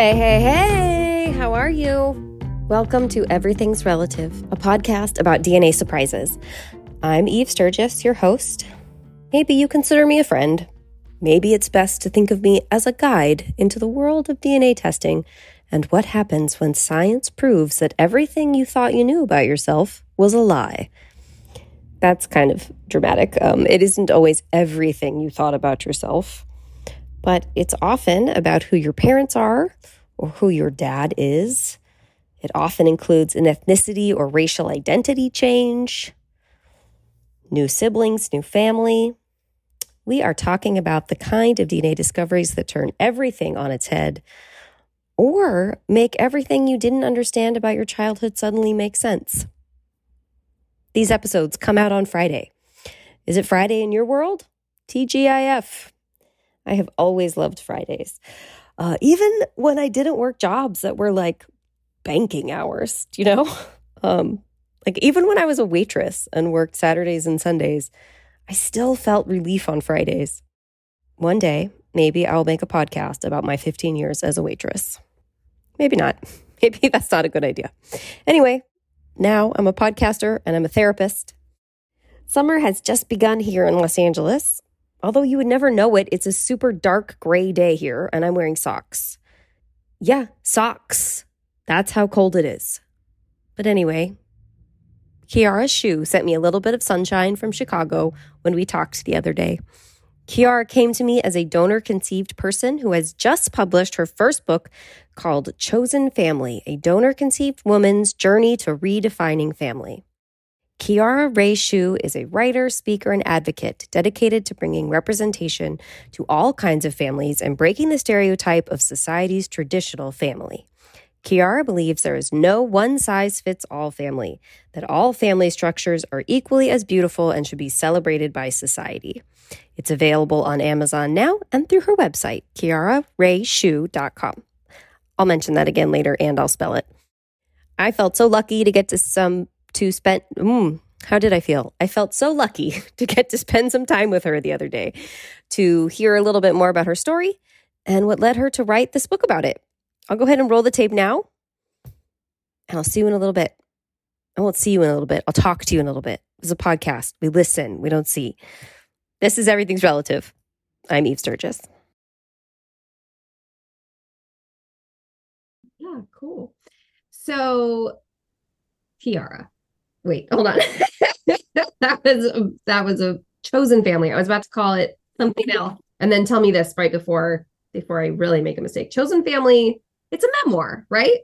Hey, hey, hey, how are you? Welcome to Everything's Relative, a podcast about DNA surprises. I'm Eve Sturges, your host. Maybe you consider me a friend. Maybe it's best to think of me as a guide into the world of DNA testing and what happens when science proves that everything you thought you knew about yourself was a lie. That's kind of dramatic. Um, it isn't always everything you thought about yourself but it's often about who your parents are or who your dad is. It often includes an ethnicity or racial identity change, new siblings, new family. We are talking about the kind of DNA discoveries that turn everything on its head or make everything you didn't understand about your childhood suddenly make sense. These episodes come out on Friday. Is it Friday in your world? TGIF. I have always loved Fridays. Uh, even when I didn't work jobs that were like banking hours, you know? Um, like even when I was a waitress and worked Saturdays and Sundays, I still felt relief on Fridays. One day, maybe I'll make a podcast about my 15 years as a waitress. Maybe not. Maybe that's not a good idea. Anyway, now I'm a podcaster and I'm a therapist. Summer has just begun here in Los Angeles, Although you would never know it, it's a super dark gray day here, and I'm wearing socks. Yeah, socks. That's how cold it is. But anyway, Kiara Schuh sent me a little bit of sunshine from Chicago when we talked the other day. Kiara came to me as a donor conceived person who has just published her first book called Chosen Family A Donor Conceived Woman's Journey to Redefining Family. Kiara Rae Schuh is a writer, speaker, and advocate dedicated to bringing representation to all kinds of families and breaking the stereotype of society's traditional family. Kiara believes there is no one size fits all family, that all family structures are equally as beautiful and should be celebrated by society. It's available on Amazon now and through her website, kiararaeschuh.com. I'll mention that again later and I'll spell it. I felt so lucky to get to some to spend, mm, how did I feel? I felt so lucky to get to spend some time with her the other day to hear a little bit more about her story and what led her to write this book about it. I'll go ahead and roll the tape now, and I'll see you in a little bit. I won't see you in a little bit. I'll talk to you in a little bit. It's a podcast. We listen, we don't see. This is Everything's Relative. I'm Eve Sturges. Yeah, cool. So, Kiara, wait, hold on. that was that was a chosen family. I was about to call it something else, and then tell me this right before before I really make a mistake. Chosen family. It's a memoir, right?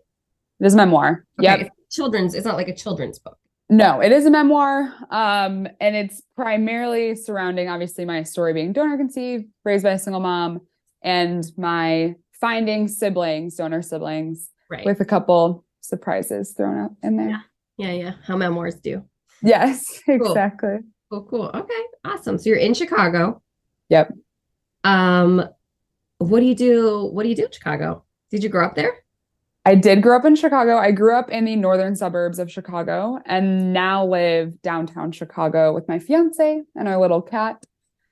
It is a memoir. Okay. Yep. Children's. It's not like a children's book. No, it is a memoir. Um, and it's primarily surrounding obviously my story being donor conceived, raised by a single mom, and my finding siblings, donor siblings, right. with a couple surprises thrown out in there. Yeah. Yeah, yeah. How memoirs do. Yes, exactly. Cool. cool, cool. Okay, awesome. So you're in Chicago. Yep. Um, what do you do? What do you do in Chicago? Did you grow up there? I did grow up in Chicago. I grew up in the northern suburbs of Chicago and now live downtown Chicago with my fiance and our little cat.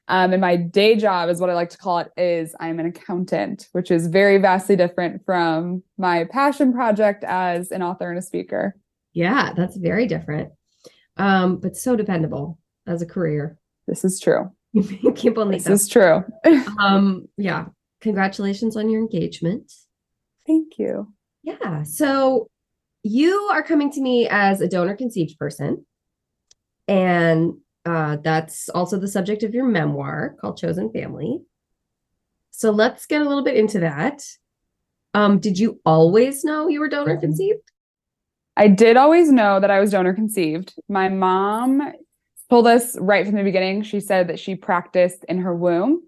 Um, and my day job is what I like to call it is I'm an accountant, which is very vastly different from my passion project as an author and a speaker. Yeah, that's very different. Um, but so dependable as a career. This is true. Keep on This is true. um, yeah. Congratulations on your engagement. Thank you. Yeah. So you are coming to me as a donor conceived person. And uh, that's also the subject of your memoir called Chosen Family. So let's get a little bit into that. Um, did you always know you were donor conceived? I did always know that I was donor conceived. My mom told us right from the beginning, she said that she practiced in her womb.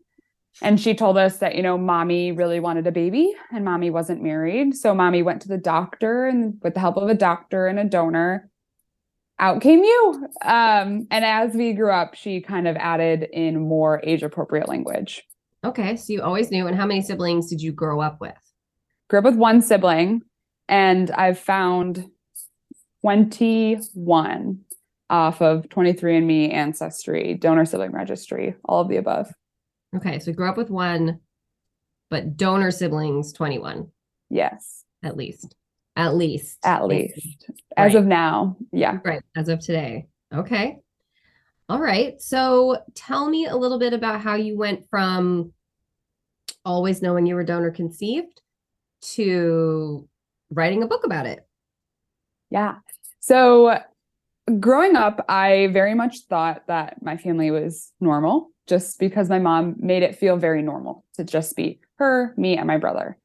And she told us that, you know, mommy really wanted a baby and mommy wasn't married. So mommy went to the doctor and with the help of a doctor and a donor, out came you. Um, and as we grew up, she kind of added in more age appropriate language. Okay. So you always knew. And how many siblings did you grow up with? Grew up with one sibling. And I've found 21 off of 23andMe Ancestry, Donor Sibling Registry, all of the above. Okay, so grew up with one, but donor siblings 21. Yes. At least. At least. At least. As Right. of now. Yeah. Right. As of today. Okay. All right. So tell me a little bit about how you went from always knowing you were donor conceived to writing a book about it. Yeah. So growing up, I very much thought that my family was normal just because my mom made it feel very normal to just be her, me, and my brother.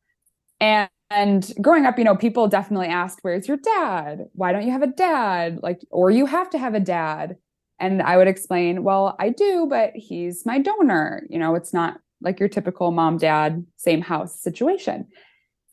And, and growing up, you know, people definitely asked, Where's your dad? Why don't you have a dad? Like, or you have to have a dad. And I would explain, Well, I do, but he's my donor. You know, it's not like your typical mom, dad, same house situation.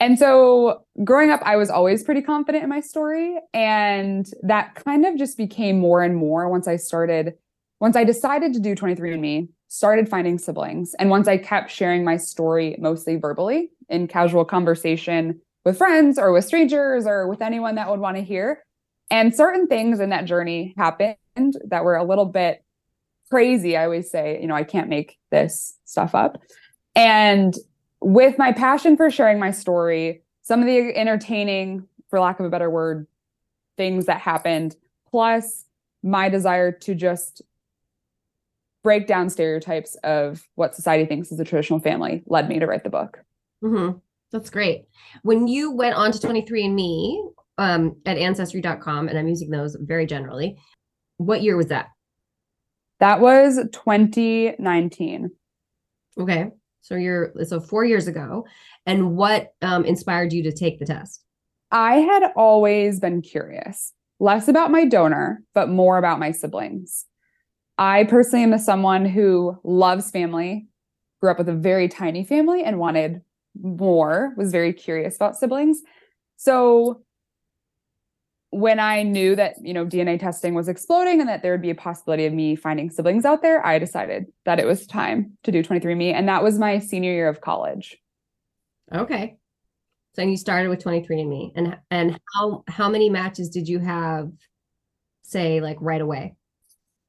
And so growing up, I was always pretty confident in my story. And that kind of just became more and more once I started, once I decided to do 23andMe, started finding siblings. And once I kept sharing my story mostly verbally in casual conversation with friends or with strangers or with anyone that would want to hear. And certain things in that journey happened that were a little bit crazy. I always say, you know, I can't make this stuff up. And with my passion for sharing my story, some of the entertaining, for lack of a better word, things that happened, plus my desire to just break down stereotypes of what society thinks is a traditional family led me to write the book. Mm-hmm. That's great. When you went on to 23andMe um, at ancestry.com, and I'm using those very generally, what year was that? That was 2019. Okay. So you're so four years ago. And what um, inspired you to take the test? I had always been curious, less about my donor, but more about my siblings. I personally am a someone who loves family, grew up with a very tiny family and wanted more, was very curious about siblings. So when I knew that, you know, DNA testing was exploding and that there would be a possibility of me finding siblings out there, I decided that it was time to do 23andMe. And that was my senior year of college. Okay. So you started with 23andMe. And and how how many matches did you have, say, like right away?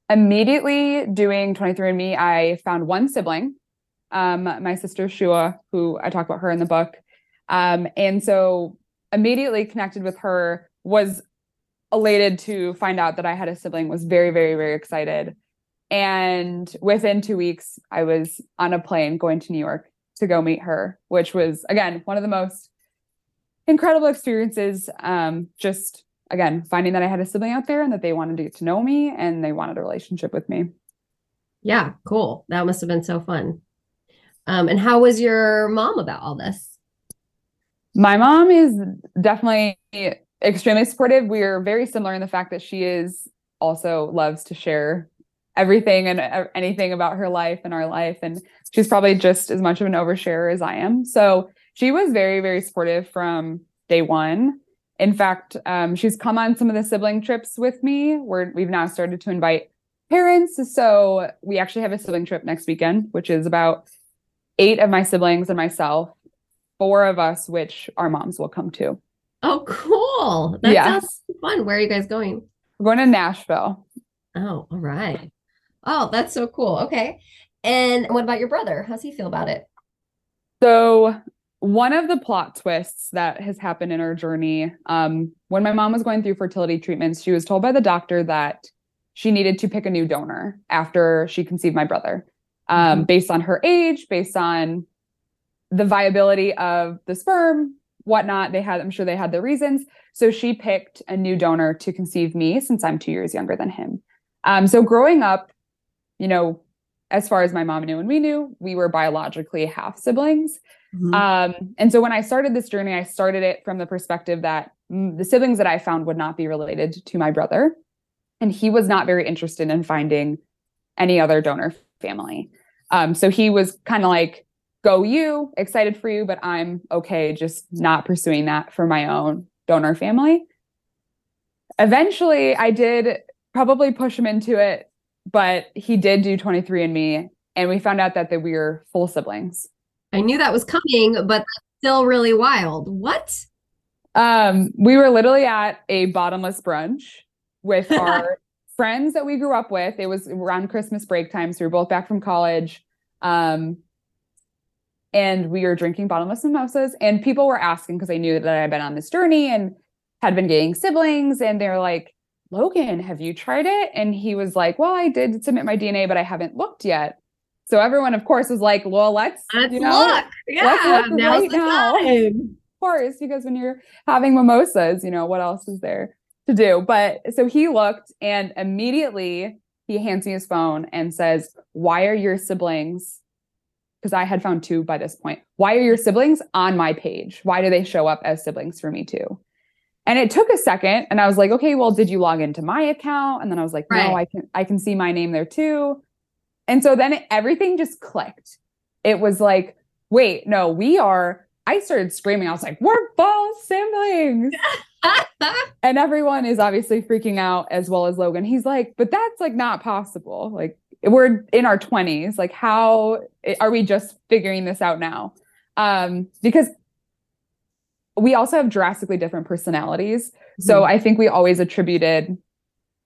Immediately doing 23andMe, I found one sibling, um, my sister Shua, who I talk about her in the book. Um, and so immediately connected with her, was elated to find out that I had a sibling, was very, very, very excited. And within two weeks, I was on a plane going to New York to go meet her, which was, again, one of the most incredible experiences. Um, just, again, finding that I had a sibling out there and that they wanted to get to know me and they wanted a relationship with me. Yeah, cool. That must have been so fun. Um, and how was your mom about all this? My mom is definitely extremely supportive. We're very similar in the fact that she is also loves to share everything and anything about her life and our life. And she's probably just as much of an oversharer as I am. So she was very, very supportive from day one. In fact, um, she's come on some of the sibling trips with me where we've now started to invite parents. So we actually have a sibling trip next weekend, which is about eight of my siblings and myself, four of us, which our moms will come to. Oh, cool. That Yeah. sounds fun. Where are you guys going? We're going to Nashville. Oh, all right. Oh, that's so cool. Okay. And what about your brother? How's he feel about it? So one of the plot twists that has happened in our journey, um, when my mom was going through fertility treatments, she was told by the doctor that she needed to pick a new donor after she conceived my brother, um, Mhm. based on her age, based on the viability of the sperm, whatnot. They had, I'm sure they had their reasons. So she picked a new donor to conceive me since I'm two years younger than him. Um, so growing up, you know, as far as my mom knew and we knew, we were biologically half siblings. Mhm. Um, and so when I started this journey, I started it from the perspective that the siblings that I found would not be related to my brother. And he was not very interested in finding any other donor family. Um, so he was kind of like, go you, excited for you, but I'm okay just not pursuing that for my own donor family. Eventually, I did probably push him into it, but he did do 23andMe, and we found out that, that we were full siblings. I knew that was coming, but still really wild. What? Um, we were literally at a bottomless brunch with our friends that we grew up with. It was around Christmas break time, so we were both back from college. Um, and we were drinking bottomless mimosas and people were asking because they knew that I had been on this journey and had been getting siblings and they're like, Logan, have you tried it? And he was like, Well, I did submit my DNA, but I haven't looked yet. So everyone, of course, was like, Well, let's Let's you know, look. Yeah, let's look now's right the now. time. of course, because when you're having mimosas, you know, what else is there to do? But so he looked and immediately he hands me his phone and says, Why are your siblings? Because I had found two by this point. Why are your siblings on my page? Why do they show up as siblings for me too? And it took a second and I was like, okay, well, did you log into my account? And then I was like, no, I can I can see my name there too. And so then it, everything just clicked. It was like, wait, no, we are I started screaming. I was like, we're both siblings. and everyone is obviously freaking out as well as Logan. He's like, but that's like not possible. Like we're in our 20s. Like how are we just figuring this out now? Um because we also have drastically different personalities. So I think we always attributed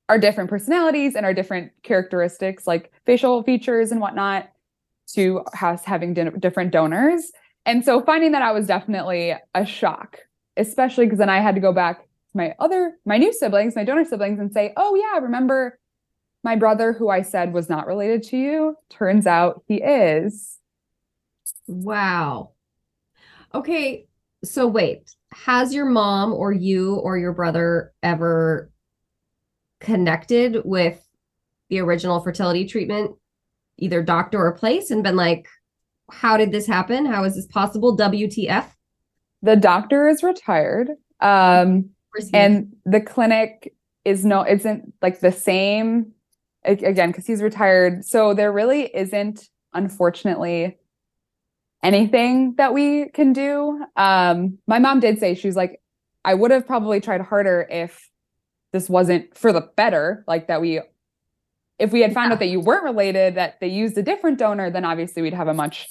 our different personalities and our different characteristics like facial features and whatnot to us having di- different donors. And so finding that out was definitely a shock, especially because then I had to go back to my other, my new siblings, my donor siblings, and say, oh, yeah, remember my brother who I said was not related to you? Turns out he is. Wow. Okay, so wait, has your mom or you or your brother ever connected with the original fertility treatment, either doctor or place, and been like, how did this happen? How is this possible? WTF? The doctor is retired. Um, and the clinic is no isn't like the same again because he's retired. So there really isn't unfortunately anything that we can do. Um my mom did say she was like i would have probably tried harder if this wasn't for the better like that we if we had found out that you weren't related that they used a different donor then obviously we'd have a much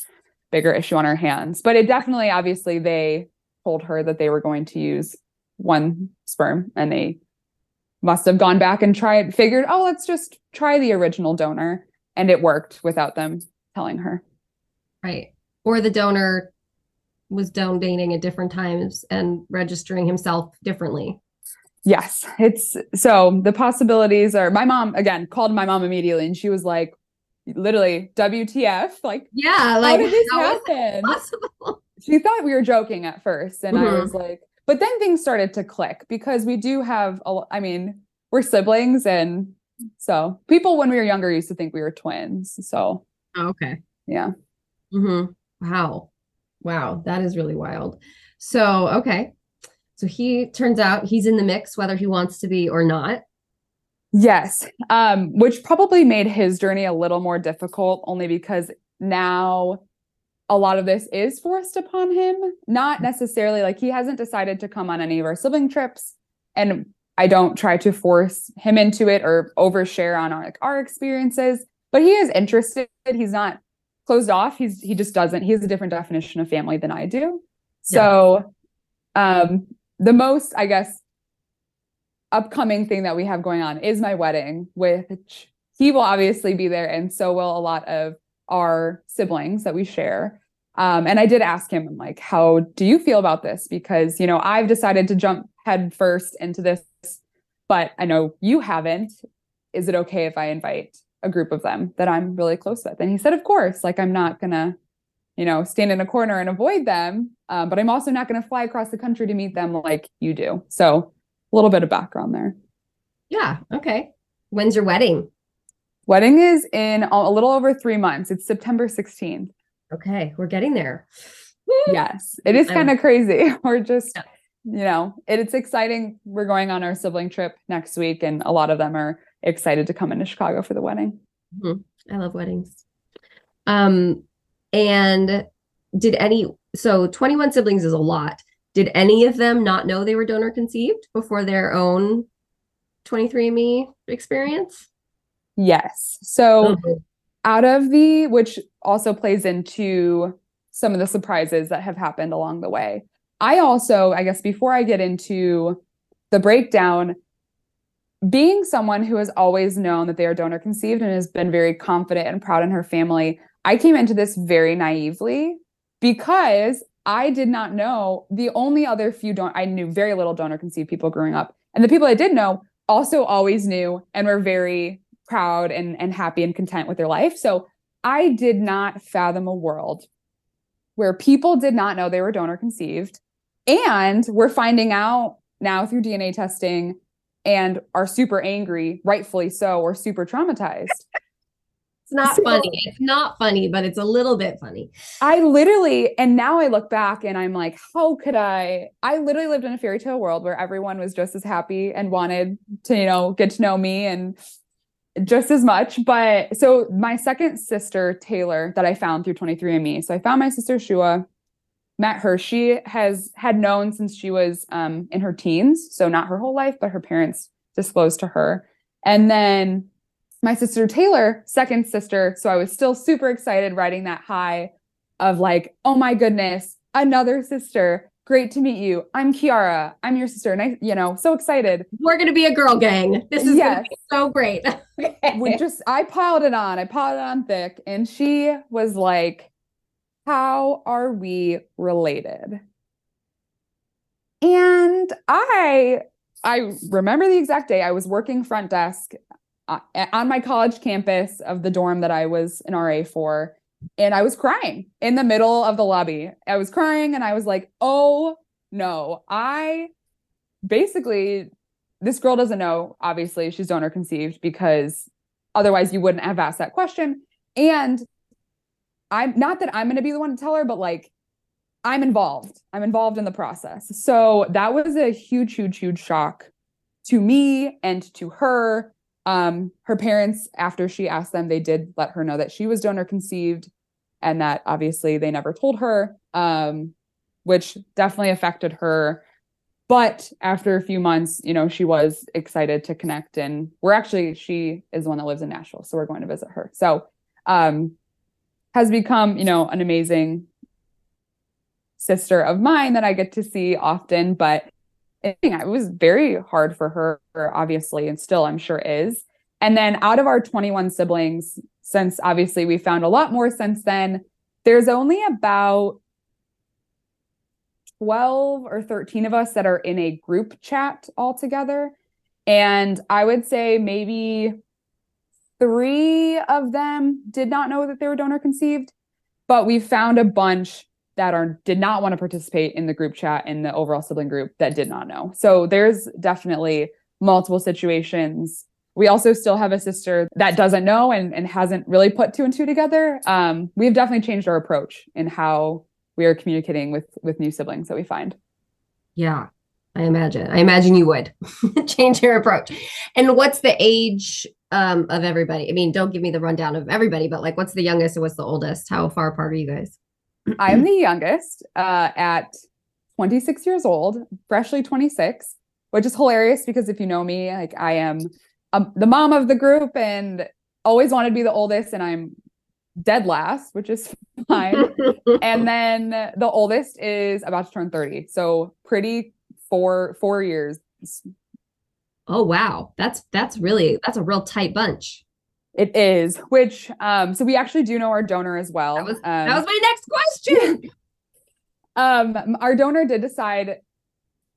bigger issue on our hands. But it definitely obviously they told her that they were going to use one sperm and they must have gone back and tried figured oh let's just try the original donor and it worked without them telling her right. Or the donor was donating at different times and registering himself differently. yes it's so the possibilities are my mom again called my mom immediately and she was like literally wtf like Yeah, like, how did this how is it happen possible? she thought we were joking at first and i Mhm. was like but then things started to click because we do have a i mean we're siblings and so people when we were younger used to think we were twins so Oh, okay. yeah Mm-hmm. Wow. Wow. That is really wild. So, okay. So he turns out he's in the mix, whether he wants to be or not. Yes, um, which probably made his journey a little more difficult, only because now a lot of this is forced upon him. Not necessarily like he hasn't decided to come on any of our sibling trips, and I don't try to force him into it or overshare on our like our experiences. But he is interested. He's not closed off. He's he just doesn't. He has a different definition of family than I do. So, um, the most I guess upcoming thing that we have going on is my wedding, which he will obviously be there, and so will a lot of our siblings that we share. Um, and I did ask him, I'm like, how do you feel about this? Because, you know, I've decided to jump head first into this, but I know you haven't. Is it okay if I invite a group of them that I'm really close with? And he said, of course, like, I'm not gonna, you know, stand in a corner and avoid them. Um, but I'm also not gonna fly across the country to meet them like you do. So a little bit of background there. Yeah. Okay. When's your wedding? Wedding is in a little over three months. It's September 16th. Okay. We're getting there. Yes, it is kind of crazy. We're just, Yeah. you know, it, it's exciting. We're going on our sibling trip next week, and a lot of them are excited to come into Chicago for the wedding. I love weddings. Um, and did any, so 21 siblings is a lot. Did any of them not know they were donor conceived before their own 23andMe experience? Yes. So, Oh, out of the, which also plays into some of the surprises that have happened along the way. I also, I guess, before I get into the breakdown, being someone who has always known that they are donor conceived and has been very confident and proud in her family, I came into this very naively because I did not know the only other few don't I knew very little donor conceived people growing up. And the people I did know also always knew and were very proud and, and happy and content with their life. So I did not fathom a world where people did not know they were donor conceived and we're finding out now through DNA testing and are super angry, rightfully so, or super traumatized. It's not so, funny. It's not funny, but it's a little bit funny. I literally, and now I look back and I'm like, how could I? I literally lived in a fairy tale world where everyone was just as happy and wanted to, you know, get to know me and just as much. But so my second sister, Taylor, that I found through 23andMe. So I found my sister Shua, met her. She has had known since she was um, in her teens. So not her whole life, but her parents disclosed to her. And then my sister Taylor, second sister. So I was still super excited riding that high of like, oh my goodness, another sister. Great to meet you. I'm Kiara. I'm your sister. And I, you know, so excited. We're going to be a girl gang. This is yes. so great. we just, I piled it on. I piled it on thick. And she was like, how are we related? And I I remember the exact day I was working front desk uh, on my college campus of the dorm that I was an RA for and I was crying in the middle of the lobby. I was crying and I was like, "Oh no, I basically this girl doesn't know obviously she's donor conceived because otherwise you wouldn't have asked that question and I'm not that I'm going to be the one to tell her, but like I'm involved. I'm involved in the process. So that was a huge, huge, huge shock to me and to her. Um, her parents, after she asked them, they did let her know that she was donor conceived and that obviously they never told her, um, which definitely affected her. But after a few months, you know, she was excited to connect. And we're actually, she is one that lives in Nashville. So we're going to visit her. So um, has become, you know, an amazing sister of mine that I get to see often. But it was very hard for her, obviously, and still I'm sure is. And then out of our 21 siblings, since obviously we found a lot more since then, there's only about 12 or 13 of us that are in a group chat all together. And I would say maybe three of them did not know that they were donor conceived, but we found a bunch that are did not want to participate in the group chat in the overall sibling group that did not know. So there's definitely multiple situations. We also still have a sister that doesn't know and, and hasn't really put two and two together. Um, we've definitely changed our approach in how we are communicating with with new siblings that we find. Yeah, I imagine. I imagine you would change your approach. And what's the age um, of everybody? I mean, don't give me the rundown of everybody, but like, what's the youngest and what's the oldest? How far apart are you guys? I'm the youngest uh, at 26 years old, freshly 26, which is hilarious because if you know me, like I am um, the mom of the group and always wanted to be the oldest, and I'm dead last, which is fine. and then the oldest is about to turn 30, so pretty four four years Oh wow. That's that's really that's a real tight bunch. It is, which um so we actually do know our donor as well. That was, um, that was my next question. um our donor did decide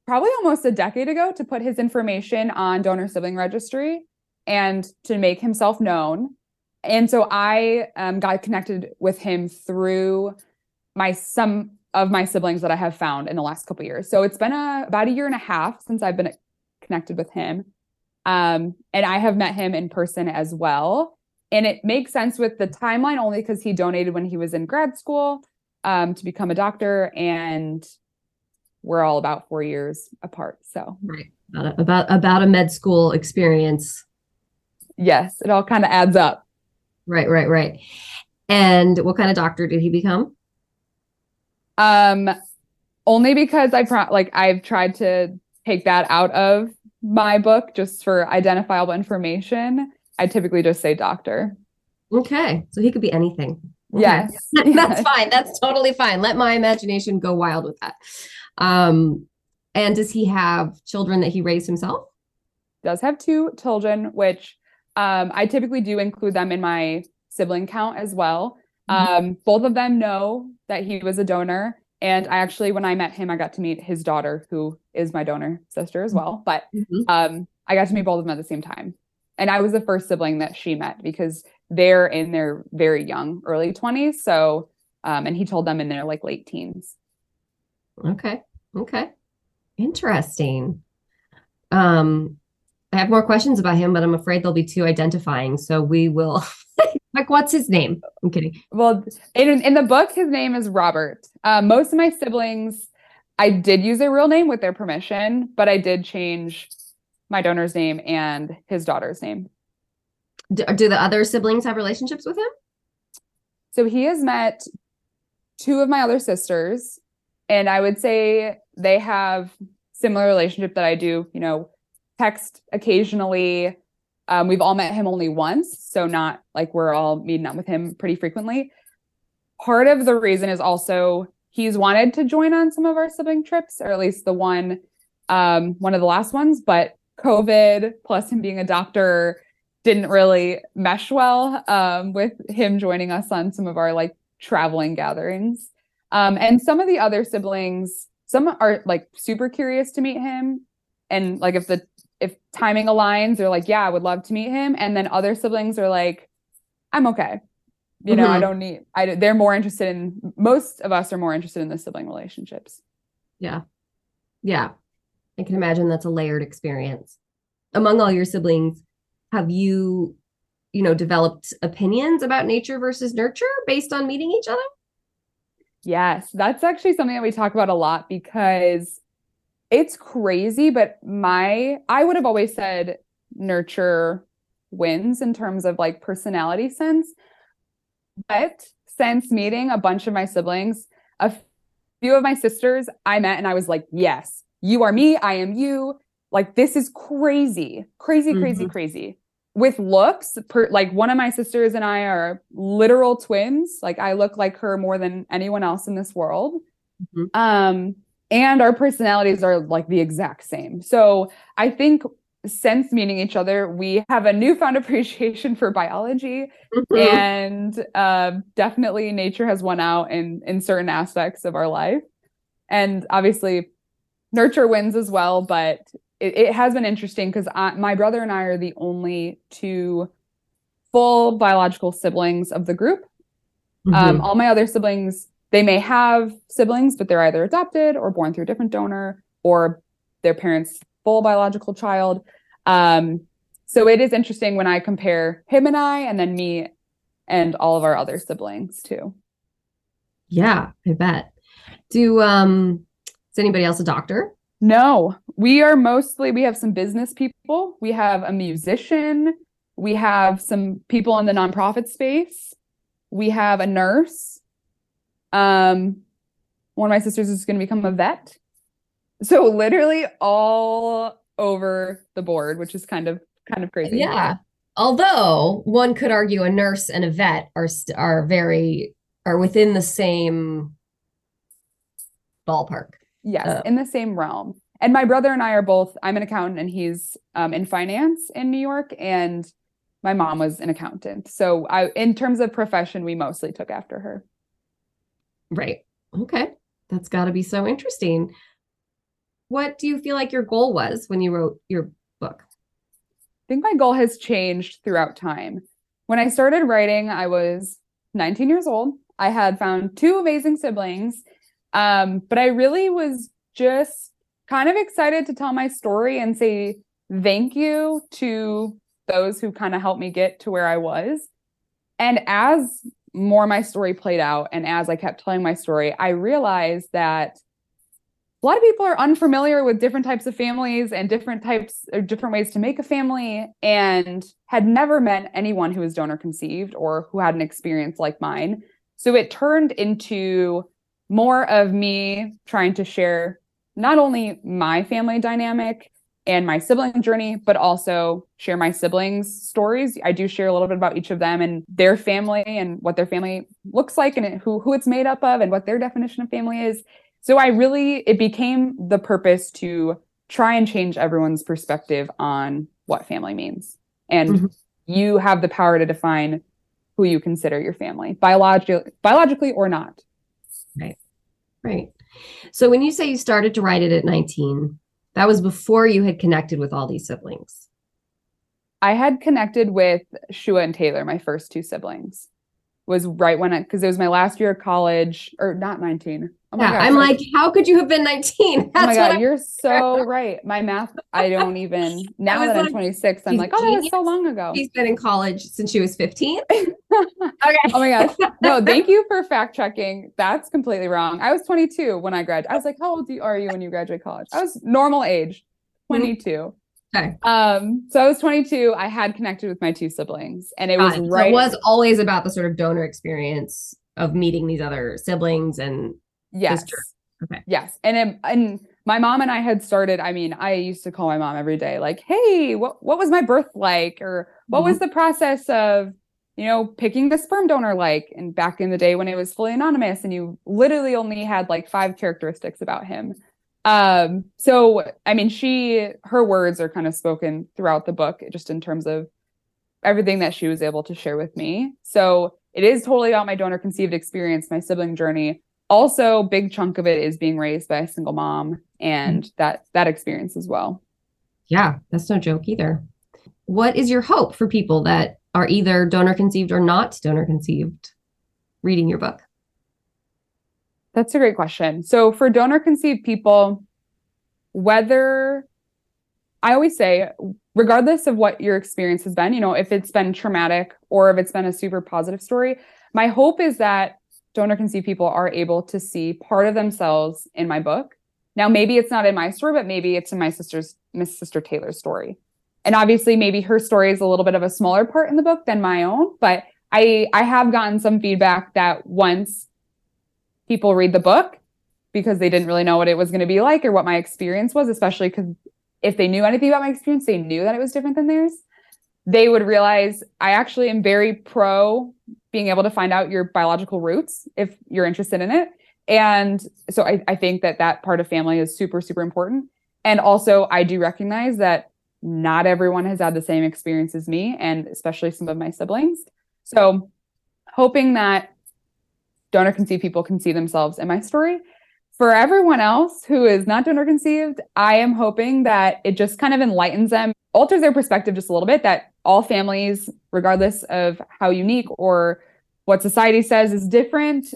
probably almost a decade ago to put his information on donor sibling registry and to make himself known. And so I um, got connected with him through my some of my siblings that I have found in the last couple years. So it's been a, about a year and a half since I've been connected with him. Um, and I have met him in person as well. And it makes sense with the timeline only because he donated when he was in grad school um, to become a doctor. And we're all about four years apart. So, right. About a, about, about a med school experience. Yes. It all kind of adds up. Right, right, right. And what kind of doctor did he become? Um, only because I pro- like I've tried to take that out of my book just for identifiable information, I typically just say doctor. Okay. So he could be anything. Okay. Yes. That's yes. fine. That's totally fine. Let my imagination go wild with that. Um, and does he have children that he raised himself? Does have two children, which um, I typically do include them in my sibling count as well. Um, both of them know that he was a donor. And I actually, when I met him, I got to meet his daughter, who is my donor sister as well. But Mhm. um, I got to meet both of them at the same time. And I was the first sibling that she met because they're in their very young, early 20s. So, um, and he told them in their like late teens. Okay. Okay. Interesting. Um, I have more questions about him, but I'm afraid they'll be too identifying. So we will like what's his name? I'm kidding. Well, in, in the book, his name is Robert. Uh, most of my siblings, I did use a real name with their permission, but I did change my donor's name and his daughter's name. Do, do the other siblings have relationships with him? So he has met two of my other sisters, and I would say they have similar relationship that I do. You know, text occasionally. Um, we've all met him only once, so not like we're all meeting up with him pretty frequently. Part of the reason is also he's wanted to join on some of our sibling trips, or at least the one, um, one of the last ones, but COVID plus him being a doctor didn't really mesh well um, with him joining us on some of our like traveling gatherings. Um, and some of the other siblings, some are like super curious to meet him, and like if the if timing aligns, they're like, yeah, I would love to meet him. And then other siblings are like, I'm okay. You know, I Mhm. don't need. I they're more interested in. Most of us are more interested in the sibling relationships. Yeah. Yeah. I can imagine that's a layered experience. Among all your siblings, have you, you know, developed opinions about nature versus nurture based on meeting each other? Yes, that's actually something that we talk about a lot because it's crazy, but my I would have always said nurture wins in terms of like personality sense. But since meeting a bunch of my siblings, a few of my sisters I met and I was like, "Yes, you are me, I am you." Like this is crazy. Crazy, crazy, crazy with looks per, like one of my sisters and i are literal twins like i look like her more than anyone else in this world Mhm. um and our personalities are like the exact same so i think since meeting each other we have a newfound appreciation for biology Mhm. and uh, definitely nature has won out in in certain aspects of our life and obviously nurture wins as well but it, it has been interesting because my brother and i are the only two full biological siblings of the group um, Mhm. all my other siblings they may have siblings but they're either adopted or born through a different donor or their parents full biological child. Um, so it is interesting when i compare him and i and then me and all of our other siblings too. Yeah, I bet. Do um is anybody else a doctor? no. We are mostly we have some business people. We have a musician. We have some people in the nonprofit space. We have a nurse um one of my sisters is going to become a vet so literally all over the board which is kind of kind of crazy Yeah. Although one could argue a nurse and a vet are are very are within the same ballpark. Yes, Uh, in the same realm. And my brother and I are both, I'm an accountant and he's um, in finance in New York, and my mom was an accountant. So I in terms of profession, we mostly took after her. Right. Okay. That's got to be so interesting. What do you feel like your goal was when you wrote your book? I think my goal has changed throughout time. When I started writing, I was 19 years old. I had found two amazing siblings, um, but I really was just kind of excited to tell my story and say thank you to those who kind of helped me get to where I was. And as more my story played out, and as I kept telling my story, I realized that a lot of people are unfamiliar with different types of families and different types or different ways to make a family and had never met anyone who was donor conceived or who had an experience like mine. So it turned into more of me trying to share not only my family dynamic and my sibling journey, but also share my siblings' stories. I do share a little bit about each of them and their family and what their family looks like and who, who it's made up of and what their definition of family is. So I really, it became the purpose to try and change everyone's perspective on what family means. And Mhm. you have the power to define who you consider your family, biologically, biologically or not. Right. Right. So when you say you started to write it at 19, that was before you had connected with all these siblings. I had connected with Shua and Taylor, my first two siblings. Was right when I because it was my last year of college, or not 19. Oh yeah, gosh, I'm like, how could you have been 19? That's oh my god, you're so right. My math, I don't even now that, I'm 26, I'm like, oh, that was so long ago. She's been in college since she was 15. okay. Oh my gosh. No, thank you for fact checking. That's completely wrong. I was 22 when I graduated. I was like, how old are you when you graduate college? I was normal age, mm-hmm. 22. Mm-hmm. Okay. Um, so I was 22. I had connected with my two siblings, and it was right. So it was always about the sort of donor experience of meeting these other siblings and yes, okay, yes, and it, and my mom and I had started. I mean, I used to call my mom every day, like, "Hey, what what was my birth like?" or "What mm-hmm. was the process of." You know, picking the sperm donor like, and back in the day when it was fully anonymous, and you literally only had like five characteristics about him. Um, so I mean, she her words are kind of spoken throughout the book, just in terms of everything that she was able to share with me. So it is totally about my donor conceived experience, my sibling journey. Also, big chunk of it is being raised by a single mom and mm-hmm. that that experience as well. Yeah, that's no joke either. What is your hope for people that are either donor conceived or not donor conceived reading your book? That's a great question. So for donor conceived people, whether I always say, regardless of what your experience has been, you know, if it's been traumatic or if it's been a super positive story, my hope is that donor conceived people are able to see part of themselves in my book. Now, maybe it's not in my story, but maybe it's in my sister's, Miss Sister Taylor's story. And obviously, maybe her story is a little bit of a smaller part in the book than my own, but I I have gotten some feedback that once people read the book because they didn't really know what it was going to be like or what my experience was, especially because if they knew anything about my experience, they knew that it was different than theirs. They would realize I actually am very pro being able to find out your biological roots if you're interested in it. And so I, I think that that part of family is super, super important. And also, I do recognize that not everyone has had the same experience as me, and especially some of my siblings. So, hoping that donor conceived people can see themselves in my story. For everyone else who is not donor conceived, I am hoping that it just kind of enlightens them, alters their perspective just a little bit that all families, regardless of how unique or what society says is different,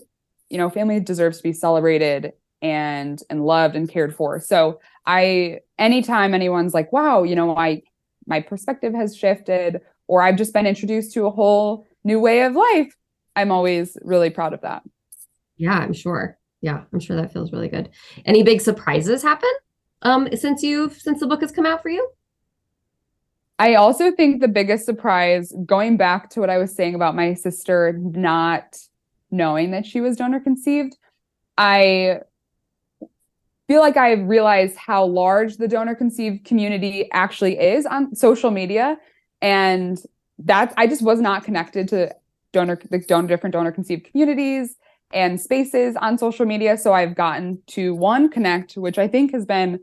you know, family deserves to be celebrated and and loved and cared for. So I anytime anyone's like, wow, you know, I my perspective has shifted or I've just been introduced to a whole new way of life, I'm always really proud of that. Yeah, I'm sure. Yeah, I'm sure that feels really good. Any big surprises happen um since you've since the book has come out for you? I also think the biggest surprise, going back to what I was saying about my sister not knowing that she was donor conceived, I feel like I realized how large the donor conceived community actually is on social media. And that's, I just was not connected to donor the donor different donor conceived communities and spaces on social media. So i've gotten to one connect which i think has been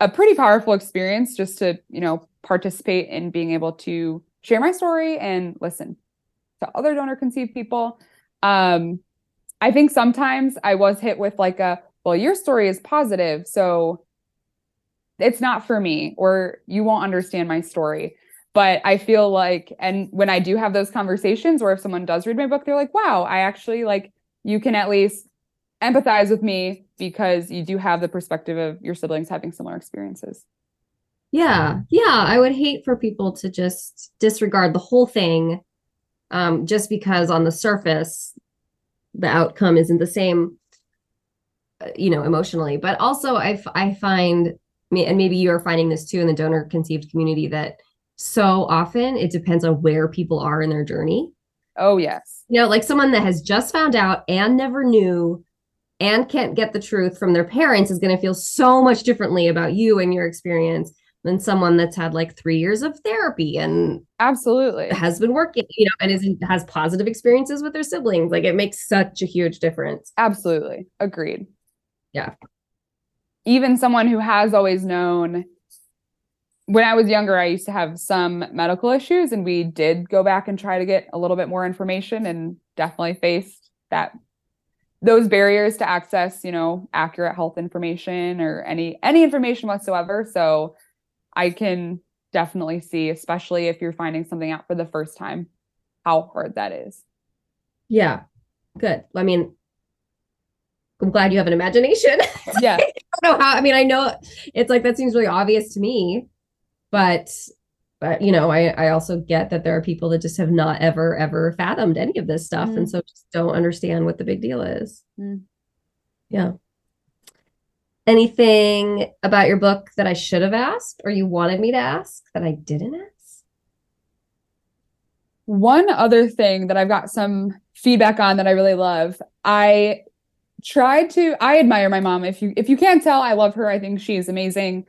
a pretty powerful experience just to you know participate in being able to share my story and listen to other donor conceived people. Um i think sometimes i was hit with like a well your story is positive so it's not for me or you won't understand my story but I feel like, and when I do have those conversations, or if someone does read my book, they're like, wow, I actually like, you can at least empathize with me because you do have the perspective of your siblings having similar experiences. Yeah. Yeah. I would hate for people to just disregard the whole thing um, just because on the surface, the outcome isn't the same, uh, you know, emotionally. But also, I, I find, and maybe you're finding this too in the donor conceived community, that so often it depends on where people are in their journey. Oh, yes. You know, like someone that has just found out and never knew and can't get the truth from their parents is going to feel so much differently about you and your experience than someone that's had like three years of therapy and absolutely has been working, you know, and is has positive experiences with their siblings. Like it makes such a huge difference. Absolutely. Agreed. Yeah. Even someone who has always known when I was younger, I used to have some medical issues, and we did go back and try to get a little bit more information, and definitely faced that those barriers to access, you know, accurate health information or any any information whatsoever. So I can definitely see, especially if you're finding something out for the first time, how hard that is. Yeah. Good. I mean, I'm glad you have an imagination. Yeah. I don't know how I mean, I know it's like that seems really obvious to me, but but you know, I I also get that there are people that just have not ever ever fathomed any of this stuff Mm. and so just don't understand what the big deal is. Mm. Yeah. Anything about your book that I should have asked or you wanted me to ask that I didn't ask? One other thing that I've got some feedback on that I really love. I tried to I admire my mom. If you if you can't tell, I love her. I think she's amazing.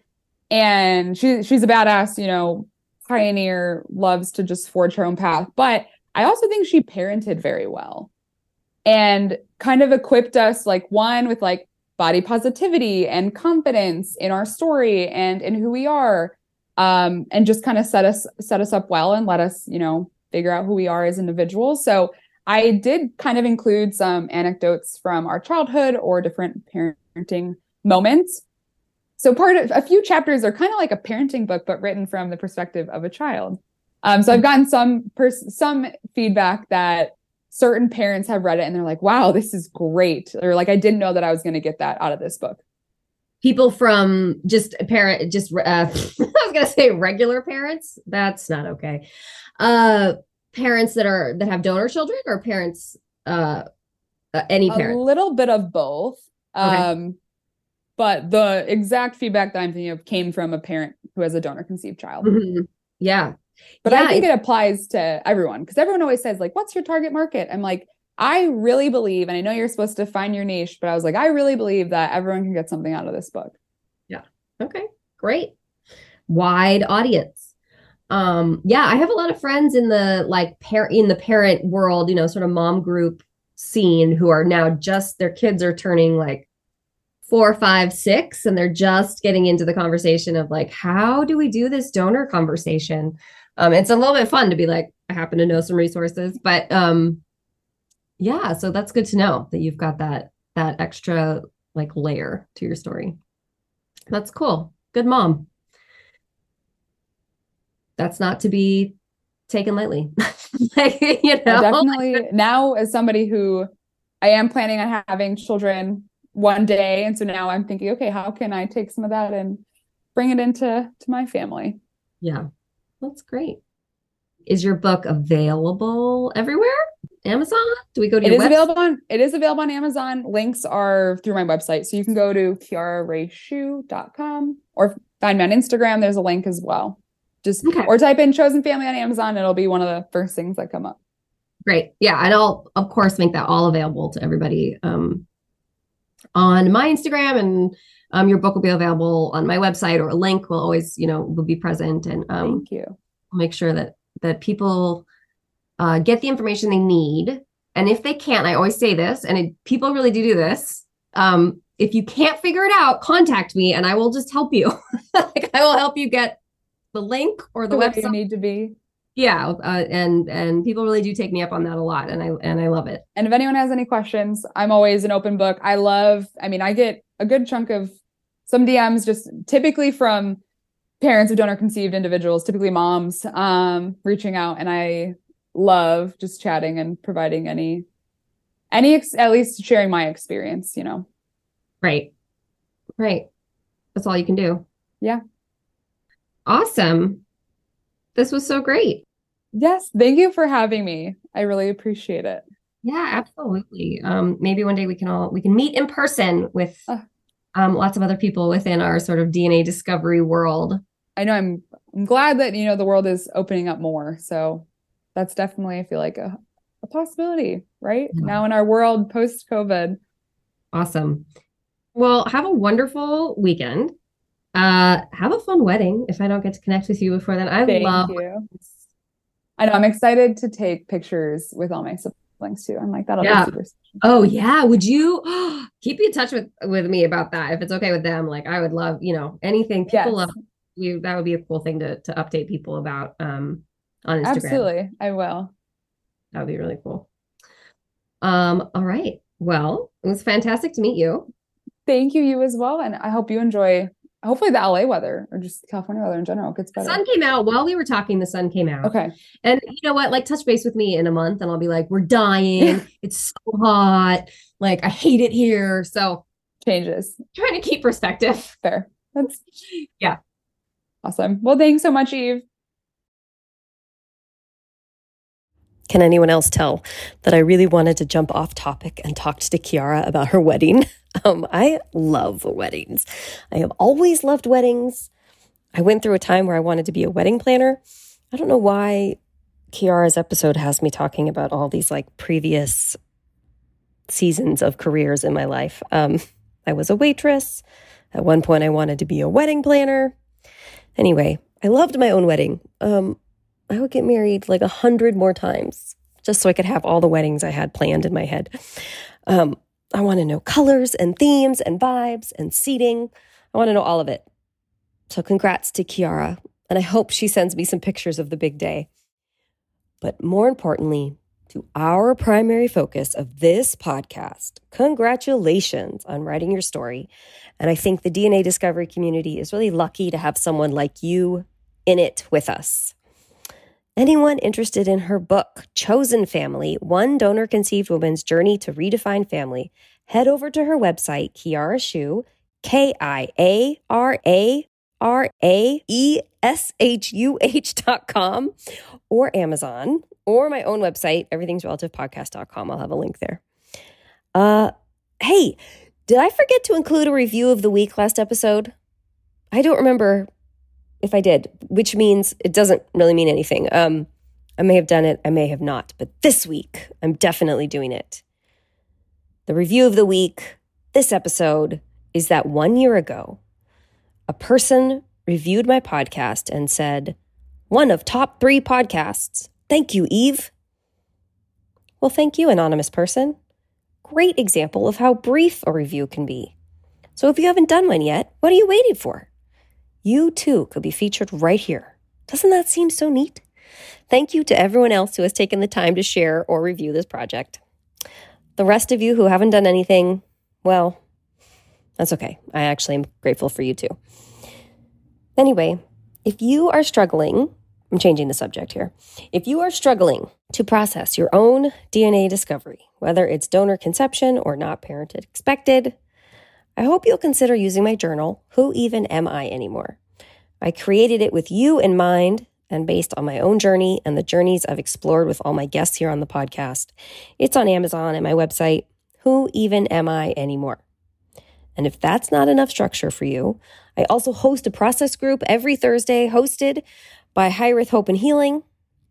And she she's a badass, you know, pioneer, loves to just forge her own path. But I also think she parented very well and kind of equipped us like one with like body positivity and confidence in our story and in who we are um, and just kind of set us set us up well and let us you know figure out who we are as individuals so i did kind of include some anecdotes from our childhood or different parenting moments so part of a few chapters are kind of like a parenting book but written from the perspective of a child um, so i've gotten some pers- some feedback that certain parents have read it and they're like wow this is great or like i didn't know that i was going to get that out of this book people from just parent just uh, i was gonna say regular parents that's not okay uh parents that are that have donor children or parents uh, uh any parent. a little bit of both Okay. um but the exact feedback that i'm thinking of came from a parent who has a donor conceived child. Mhm. yeah. But i think it applies to everyone because everyone always says like what's your target market? I'm like i really believe and i know you're supposed to find your niche but i was like i really believe that everyone can get something out of this book. Yeah. okay. Great. Wide audience. Um yeah i have a lot of friends in the like parent in the parent world you know sort of mom group scene who are now just their kids are turning like four five six and they're just getting into the conversation of like how do we do this donor conversation? Um it's a little bit fun to be like i happen to know some resources but um yeah so that's good to know that you've got that that extra like layer to your story. That's cool. Good mom. That's not to be taken lightly. Like you know? definitely now as somebody who i am planning on having children one day and so now i'm thinking okay how can i take some of that and bring it into to my family Yeah, that's great. Is your book available everywhere? Amazon? Do we go to It your is website? available on it is available on Amazon. Links are through my website. So you can go to kiararaeschuh.com or find me on Instagram. There's a link as well. Just Okay. or type in chosen family on Amazon. It'll be one of the first things that come up. Great. Yeah, and I'll of course make that all available to everybody um, on my Instagram, and um, your book will be available on my website, or a link will always, you know, will be present, and um, Thank you. make sure that that people uh, get the information they need. And if they can't, I always say this, and it, people really do do this. Um, if you can't figure it out, contact me, and I will just help you. like I will help you get the link or the The way you website. need to be. Yeah, uh, and and people really do take me up on that a lot, and I and I love it. And if anyone has any questions, I'm always an open book. I love, I mean, I get a good chunk of some DMs just typically from parents of donor conceived individuals, typically moms, um, reaching out. And I love just chatting and providing any, any, ex- at least sharing my experience, you know. Right, right. That's all you can do. Yeah. Awesome. This was so great. Yes. Thank you for having me. I really appreciate it. Yeah, absolutely. Um, maybe one day we can all we can meet in person with Uh. um, lots of other people within our sort of DNA discovery world. I know I'm, I'm glad that, you know, the world is opening up more. So that's definitely, I feel like a, a possibility, right? Yeah. Now in our world post COVID. Awesome. Well, have a wonderful weekend. Uh, have a fun wedding. If I don't get to connect with you before then, I Thank love. you. I know I'm excited to take pictures with all my siblings too. I'm like, that'll Yeah. be super. Oh yeah, would you keep in touch with with me about that if it's okay with them? Like I would love, you know, anything people Yes. love we that would be a cool thing to to update people about um on Instagram. Absolutely. I will. That would be really cool. Um, all right. Well, it was fantastic to meet you. Thank you, you as well. And I hope you enjoy hopefully the LA weather or just California weather in general gets better. The sun came out while we were talking, the sun came out. Okay. And you know what? Like touch base with me in a month and I'll be like, we're dying. it's so hot. Like I hate it here. So Changes. trying to keep perspective. Fair. That's Yeah. Awesome. Well, thanks so much, Eve. Can anyone else tell that I really wanted to jump off topic and talk to Kiara about her wedding? Um, I love weddings. I have always loved weddings. I went through a time where I wanted to be a wedding planner. I don't know why Kiara's episode has me talking about all these like previous seasons of careers in my life. Um, I was a waitress. At one point, I wanted to be a wedding planner. Anyway, I loved my own wedding. Um, I would get married like a hundred more times just so I could have all the weddings I had planned in my head. Um, I want to know colors and themes and vibes and seating. I want to know all of it. So, congrats to Kiara. And I hope she sends me some pictures of the big day. But more importantly, to our primary focus of this podcast, congratulations on writing your story. And I think the DNA discovery community is really lucky to have someone like you in it with us. Anyone interested in her book, Chosen Family One Donor Conceived Woman's Journey to Redefine Family, head over to her website, Kiara Schuh, K I A R A R A E S H U H dot com, or Amazon, or my own website, everythingsrelativepodcast.com. I'll have a link there. Uh, hey, did I forget to include a review of the week last episode? I don't remember if I did, which means it doesn't really mean anything. Um, I may have done it, I may have not, but this week I'm definitely doing it. The review of the week, this episode, is that one year ago, a person reviewed my podcast and said, one of top three podcasts. Thank you, Eve. Well, thank you, anonymous person. Great example of how brief a review can be. So if you haven't done one yet, what are you waiting for? You too could be featured right here. Doesn't that seem so neat? Thank you to everyone else who has taken the time to share or review this project. The rest of you who haven't done anything, well, that's okay. I actually am grateful for you too. Anyway, if you are struggling, I'm changing the subject here. If you are struggling to process your own DNA discovery, whether it's donor conception or not parented expected, I hope you'll consider using my journal, Who Even Am I Anymore? I created it with you in mind and based on my own journey and the journeys I've explored with all my guests here on the podcast. It's on Amazon and my website, Who Even Am I Anymore? And if that's not enough structure for you, I also host a process group every Thursday hosted by Hiraeth Hope and Healing.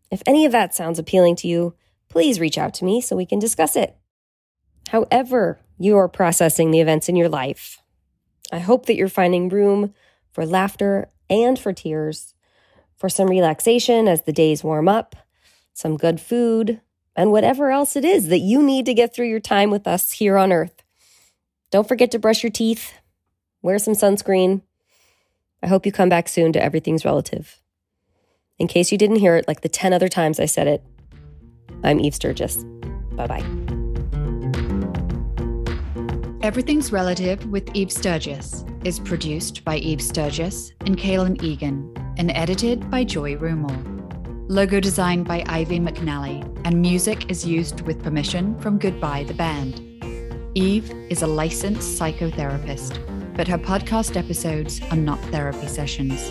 If any of that sounds appealing to you, please reach out to me so we can discuss it. However, you are processing the events in your life. I hope that you're finding room for laughter and for tears, for some relaxation as the days warm up, some good food, and whatever else it is that you need to get through your time with us here on Earth. Don't forget to brush your teeth, wear some sunscreen. I hope you come back soon to Everything's Relative. In case you didn't hear it like the 10 other times I said it, I'm Eve Sturges. Bye bye. Everything's Relative with Eve Sturges is produced by Eve Sturges and Kaylin Egan and edited by Joy Rumor. Logo designed by Ivy McNally, and music is used with permission from Goodbye the Band. Eve is a licensed psychotherapist, but her podcast episodes are not therapy sessions.